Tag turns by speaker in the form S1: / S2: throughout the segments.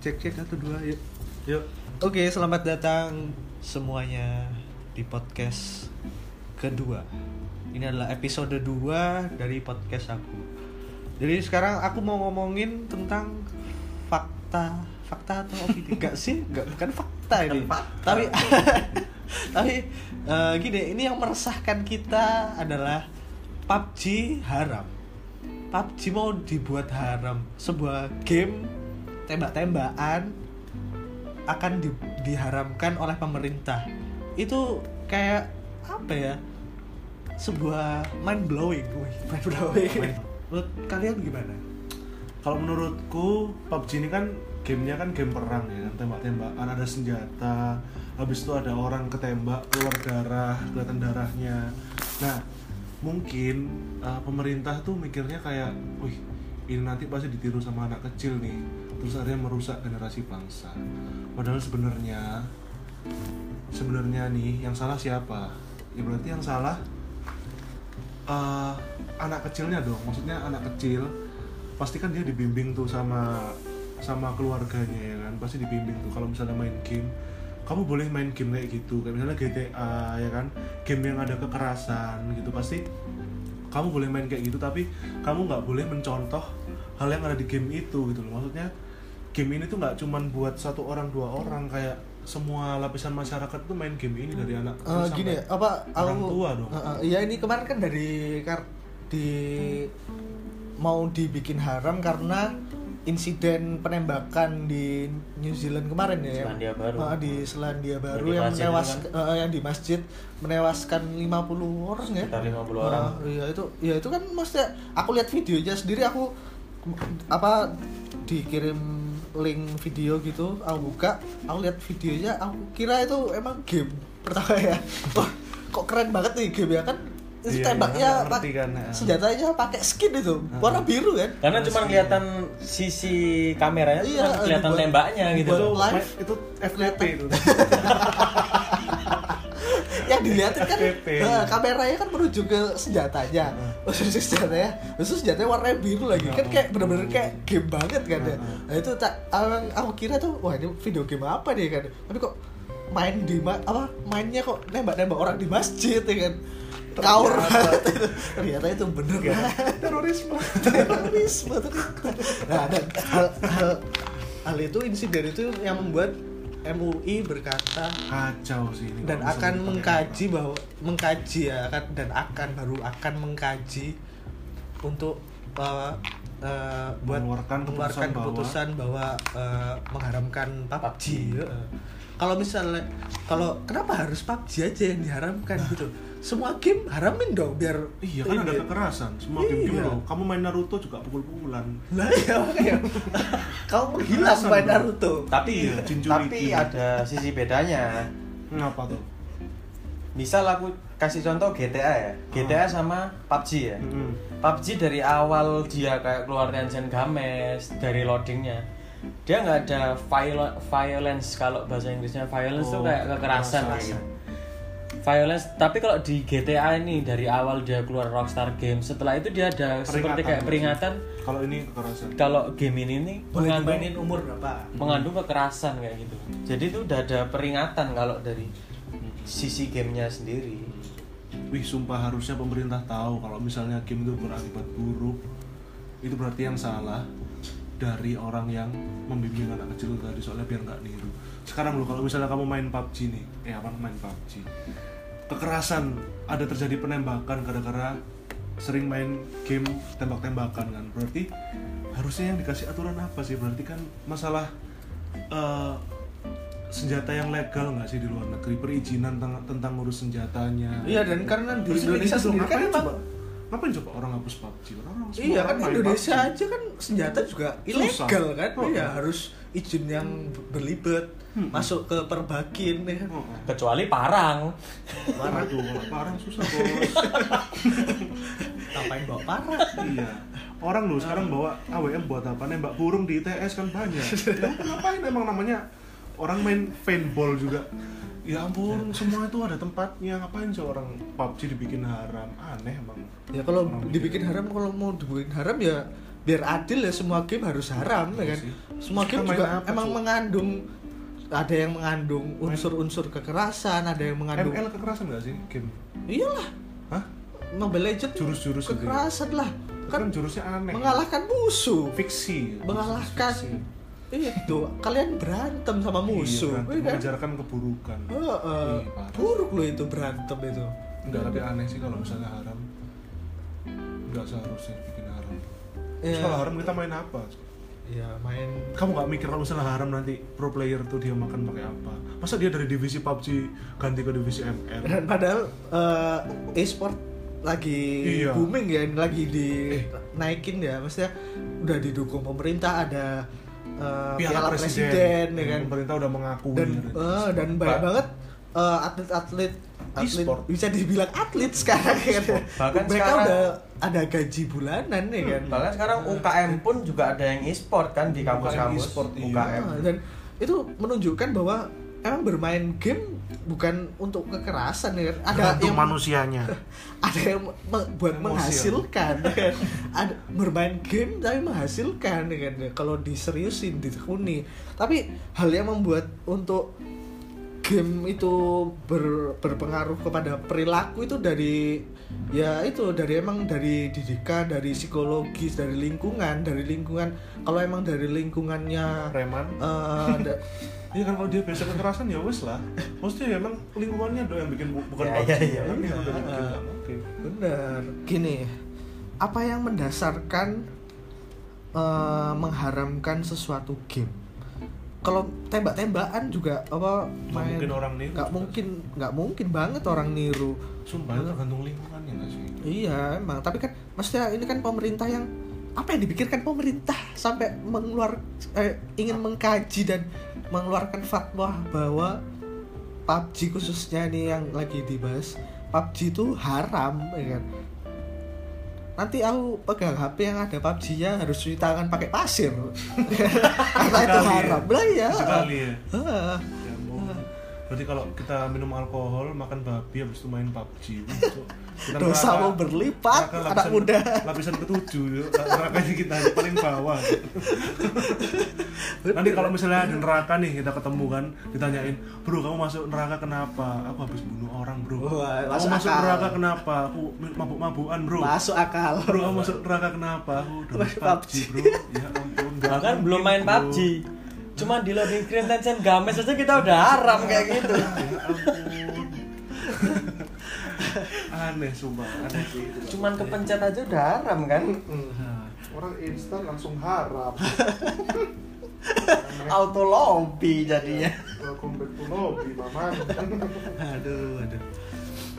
S1: cek cek satu dua yuk.
S2: Yuk.
S1: oke selamat datang semuanya di podcast kedua. Ini adalah episode 2 dari podcast aku. Jadi sekarang aku mau ngomongin tentang fakta. Fakta atau opini enggak sih enggak bukan fakta ini.
S2: Bukan fakta.
S1: tapi tapi eh, gini ini yang meresahkan kita adalah PUBG haram. PUBG mau dibuat haram sebuah game tembak-tembakan akan di- diharamkan oleh pemerintah. Itu kayak apa ya sebuah mind blowing mind blowing menurut kalian gimana?
S2: Kalau menurutku PUBG ini kan gamenya kan game perang ya kan? Tembak-tembakan ada senjata habis itu ada orang ketembak keluar darah kelihatan darahnya. Nah mungkin uh, pemerintah tuh mikirnya kayak wih ini nanti pasti ditiru sama anak kecil nih. Terus akhirnya merusak generasi bangsa. Padahal sebenarnya sebenarnya nih yang salah siapa? Ya berarti yang salah eh, anak kecilnya dong. Maksudnya anak kecil pasti kan dia dibimbing tuh sama sama keluarganya ya kan? Pasti dibimbing tuh. Kalau misalnya main game kamu boleh main game kayak gitu. Kayak misalnya GTA ya kan? Game yang ada kekerasan gitu. Pasti kamu boleh main kayak gitu tapi kamu nggak boleh mencontoh hal yang ada di game itu gitu loh maksudnya game ini tuh nggak cuman buat satu orang dua orang kayak semua lapisan masyarakat tuh main game ini dari anak kecil
S1: Eh,
S2: sampai
S1: gini apa
S2: orang
S1: aku-
S2: tua dong.
S1: Eh, iya ini kemarin kan dari kar di mau dibikin haram karena insiden penembakan di New Zealand kemarin ya yang-
S3: Selandia Baru.
S1: Eh, di Selandia Baru
S3: Yang di
S1: yang
S3: masjid
S1: menewas
S3: itu
S1: eh, yang di masjid menewaskan 50 orang ya
S3: Sekitar 50 orang.
S1: Eh, iya itu ya itu kan maksudnya aku lihat videonya sendiri aku apa dikirim link video gitu aku buka aku lihat videonya aku kira itu emang game pertama ya wah kok keren banget nih game ya kan
S2: Iya,
S1: tembaknya
S2: iya, ngerti kan, ya.
S1: senjatanya pakai skin itu warna biru kan
S3: Karena cuma kelihatan sisi kameranya
S1: Iya,
S3: cuma kelihatan tembaknya gitu.
S1: live.
S2: itu FTP itu
S1: yang dilihatin kan eh, kameranya kan menuju ke senjatanya. Khusus senjatanya. Khusus senjatanya warna biru lagi. Kan kayak bener-bener kayak game banget kan ya. Nah itu tak aku, kira tuh wah ini video game apa nih kan. Tapi kok main di ma- apa mainnya kok nembak-nembak orang di masjid ya kan. Kaur banget itu. ternyata itu bener. Kan
S2: terorisme.
S1: Terorisme ternyata. Nah dan hal, hal hal itu insiden itu yang membuat MUI berkata
S2: kacau sih ini
S1: dan akan mengkaji bahwa mengkaji ya akan dan akan baru akan mengkaji untuk uh, uh, buat
S2: Mengeluarkan
S1: mengeluarkan
S2: keputusan
S1: keputusan bahwa, uh, mengharamkan PUBG. ya. Kalau misalnya kalau kenapa harus PUBG aja yang diharamkan gitu? Semua game haramin dong biar
S2: iya kan ada kekerasan semua game-game
S1: Iya.
S2: loh kamu main Naruto juga pukul-pukulan
S1: Lah ya makanya kau menghilang main
S2: bro.
S1: Naruto.
S3: Tapi
S2: Iya,
S3: tapi ada sisi bedanya.
S2: ngapa tuh
S3: Misal aku kasih contoh GTA ya. GTA sama PUBG ya.
S2: Mm-mm.
S3: PUBG dari awal dia kayak keluar Tension Games dari loadingnya dia nggak ada viol- violence kalau bahasa Inggrisnya violence
S2: Oh,
S3: tuh kayak kekerasan kayak
S2: kekerasan.
S3: gitu. Violence tapi kalau di GTA ini dari awal dia keluar Rockstar Games setelah itu dia ada seperti kayak peringatan
S2: kalau ini kekerasan
S3: kalau game ini nih mengandung
S1: umur berapa?
S3: mengandung kekerasan kayak gitu. Jadi itu udah ada peringatan kalau dari sisi gamenya sendiri.
S2: Wih, sumpah harusnya pemerintah tahu kalau misalnya game itu berakibat buruk, itu berarti yang salah dari orang yang membimbing anak kecil tadi soalnya biar nggak niru. Sekarang lo kalau misalnya kamu main PUBG nih, eh apa main PUBG, kekerasan ada terjadi penembakan gara-gara sering main game tembak-tembakan kan, berarti harusnya yang dikasih aturan apa sih? Berarti kan masalah eh, senjata yang legal nggak sih di luar negeri? Perizinan tentang, tentang ngurus senjatanya.
S1: Iya dan karena di Indonesia
S2: gitu
S1: sendiri kan emang
S2: ngapain coba orang hapus PUBG orang semua
S1: Iya
S2: orang
S1: kan
S2: main
S1: Indonesia
S2: PUBG.
S1: aja kan senjata juga
S2: Susah.
S1: ilegal kan.
S2: Oh,
S1: Iya
S2: oh.
S1: harus izin yang berlibat masuk ke perbakin ya. kan.
S2: Oh, oh.
S3: Kecuali parang.
S2: parah tuh parah susah bos
S1: Ngapain bawa parah?
S2: iya orang loh sekarang bawa AWM buat apa nembak burung di ITS kan banyak ya, ngapain emang namanya orang main paintball juga. Ya ampun semua itu ada tempatnya. Ngapain sih orang PUBG dibikin haram? Aneh emang.
S1: Ya kalau dibikin haram kalau mau dibikin haram ya biar adil ya semua game harus haram ya
S2: Iya
S1: kan?
S2: sih.
S1: semua game
S2: Kita
S1: juga
S2: apa,
S1: emang
S2: Cuk?
S1: mengandung ada yang mengandung unsur-unsur kekerasan ada yang mengandung
S2: ML kekerasan nggak sih game?
S1: Iyalah.
S2: Hah?
S1: Mobile Legends
S2: Jurus-jurus gitu ya?
S1: kekerasan lah.
S2: Kan,
S1: kan
S2: jurusnya aneh.
S1: Mengalahkan musuh.
S2: Fiksi.
S1: Mengalahkan.
S2: Fiksi.
S1: Itu kalian berantem sama musuh
S2: iya, berantem,
S1: iya kan?
S2: mengajarkan keburukan
S1: Heeh.
S2: Iya, parah.
S1: buruk loh itu berantem itu
S2: Enggak, tapi aneh sih kalau misalnya haram Enggak seharusnya bikin haram
S1: ya,
S2: kalau haram kita main apa?
S1: ya main
S2: Kamu nggak mikir kalau misalnya haram nanti pro player tuh dia makan pakai apa? Masa dia dari divisi PUBG ganti ke divisi ML?
S1: dan padahal eh, e-sport lagi
S2: Iya.
S1: booming ya lagi dinaikin ya maksudnya udah didukung pemerintah ada eh, piala, presiden, ya kan?
S2: Pemerintah udah mengakui
S1: dan eh, dan banyak
S3: Ba-
S1: banget eh, atlet-atlet atlet
S2: E-sport.
S1: bisa dibilang atlet sekarang ya kan?
S3: Bahkan
S1: mereka
S3: sekarang-
S1: udah ada gaji bulanan ya kan?
S3: Bahkan sekarang UKM pun juga ada yang e-sport kan di kampus-kampus.
S2: e-sport, iya.
S3: UKM.
S1: Ah, dan itu menunjukkan bahwa emang bermain game bukan untuk kekerasan ya ada yang
S2: manusianya.
S1: ada yang me- buat
S2: Emosi,
S1: menghasilkan ya kan? ada bermain game tapi menghasilkan ya kan kalau diseriusin ditekuni tapi hal yang membuat untuk game itu ber- berpengaruh kepada perilaku itu dari ya itu dari emang dari didikan dari psikologis dari lingkungan dari lingkungan kalau emang dari lingkungannya
S2: Preman.
S1: eh, da-
S2: Iya kan kalau dia biasa kekerasan ya wes lah. Maksudnya ya emang lingkungannya doang yang bikin bu- bukan
S3: Ya,
S2: yang udah bikin nggak mungkin.
S1: Bener. Gini, apa yang mendasarkan eh, mengharamkan sesuatu game? Kalau tembak-tembakan juga apa
S2: Nggak mungkin orang niru,
S1: Nggak mungkin, nggak mungkin banget orang niru.
S2: Sumpah itu tergantung lingkungannya nggak sih?
S1: Iya, emang. Tapi kan, maksudnya ini kan pemerintah yang apa yang dipikirkan pemerintah sampai mengeluar eh, ingin mengkaji dan mengeluarkan fatwa bahwa PUBG khususnya ini yang lagi dibahas PUBG itu haram ya kan nanti aku pegang HP yang ada PUBG-nya harus cuci tangan pakai pasir karena itu
S2: ya?
S1: haram lah ya
S2: Sekali ya. Berarti kalau kita minum alkohol, makan babi, habis itu main PUBG. Kita
S1: dosa mau berlipat
S2: neraka
S1: anak
S2: lapisan-
S1: muda
S2: Lapisan ketujuh, yuk. nerakanya kita paling bawah. Nanti kalau misalnya di neraka nih kita ketemu kan, ditanyain, bro kamu masuk neraka kenapa? Aku habis bunuh orang bro.
S1: Wah,
S2: kamu
S1: masuk
S2: masuk
S1: akal.
S2: neraka kenapa? Aku mabuk-mabukan bro.
S1: masuk akal
S2: Bro kamu masuk neraka kenapa? Aku udah PUBG
S1: PUBG.
S2: bro. Ya ampun.
S3: Bahkan belum main
S2: bro.
S3: PUBG. Cuma di loading screen Tencent Games aja kita udah haram kayak gitu.
S2: Ya aneh sumpah, aneh sih.
S3: Cuman kepencet aja udah haram kan.
S2: orang instan langsung harap.
S3: Auto lobby jadinya.
S2: Welcome back to lobby, Maman.
S1: aduh aduh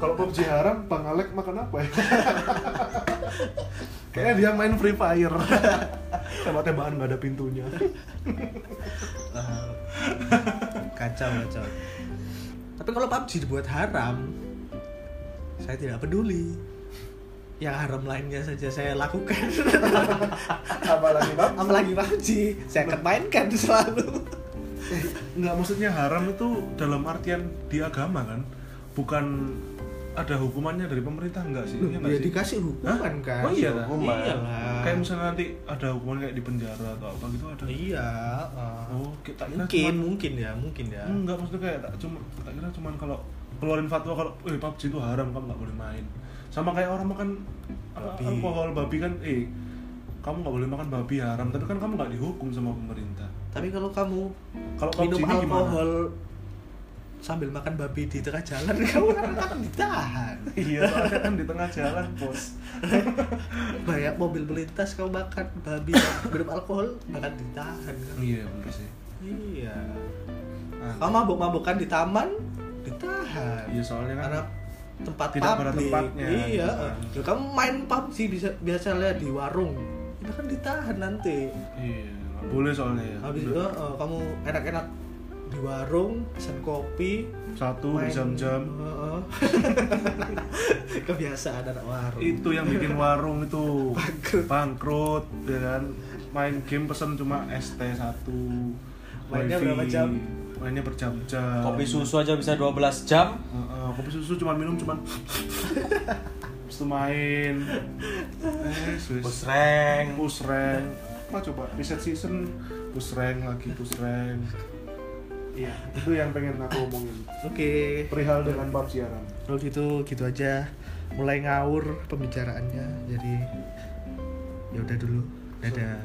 S2: Kalau PUBG haram, Bang Alek makan apa ya? Kayaknya dia main Free Fire. Tembak-tembakan nggak ada pintunya.
S1: kacau kacau tapi kalau PUBG dibuat haram saya tidak peduli yang haram lainnya saja saya lakukan
S2: Apalagi Bang?
S1: apalagi PUBG saya akan mainkan selalu
S2: Nggak maksudnya haram itu dalam artian di agama kan? Bukan ada hukumannya dari pemerintah enggak sih? Iya nggak
S1: ya
S2: sih?
S1: dikasih hukuman
S2: Hah?
S1: kan
S2: Oh iya, dah?
S3: Hukuman.
S1: iyalah
S2: Kayak misalnya nanti ada hukuman kayak di penjara atau apa gitu ada.
S1: iya uh,
S2: Oh, kita kira
S1: mungkin
S2: cuman-
S1: mungkin ya mungkin ya
S2: Enggak maksudnya kayak tak cuma tak kira cuman kalau keluarin fatwa kalau eh PUBG itu haram kamu nggak boleh main. Sama kayak orang makan
S1: Babi.
S2: alkohol babi kan eh kamu nggak boleh makan babi haram tapi kan kamu nggak dihukum sama pemerintah.
S1: tapi kalau kamu
S2: Kalau
S1: minum
S2: ini gimana?
S1: Sambil makan babi di tengah jalan. Kamu kan akan ditahan.
S2: Iya soalnya kan di tengah jalan bos.
S1: banyak mobil melintas kau makan babi minum alkohol akan ditahan kan
S2: Iya bener sih.
S1: iya.
S2: Ah,
S1: kamu mabuk-mabukan di taman ditahan
S2: Iya soalnya kan
S1: karena tempat
S2: Tidak pada tempatnya,
S1: iya.
S2: Kan.
S1: Kamu main PUBG bisa biasa lihat di warung. Itu kan ditahan nanti.
S2: Iya boleh soalnya ya.
S1: habis itu eh, kamu enak-enak di warung pesen kopi.
S2: Satu
S1: main-
S2: jam-jam.
S1: Heeh. kebiasaan anak warung.
S2: Itu yang bikin warung itu
S1: Bangkrut.
S2: bangkrut ya kan? Main game pesen cuma ST satu
S1: Mainnya
S2: wifi,
S1: berapa jam?
S2: mainnya berjam-jam.
S3: Kopi susu aja bisa 12 jam.
S2: Heeh, kopi susu cuma minum cuma itu main. Eh Swiss.
S3: Push rank.
S2: push rank apa coba? Reset season. Push rank lagi push rank iya itu yang pengen aku omongin
S1: Oke.
S2: perihal dengan PUBG Aram
S1: Kalau gitu gitu aja. Mulai ngawur pembicaraannya. Jadi ya udah dulu. Dadah.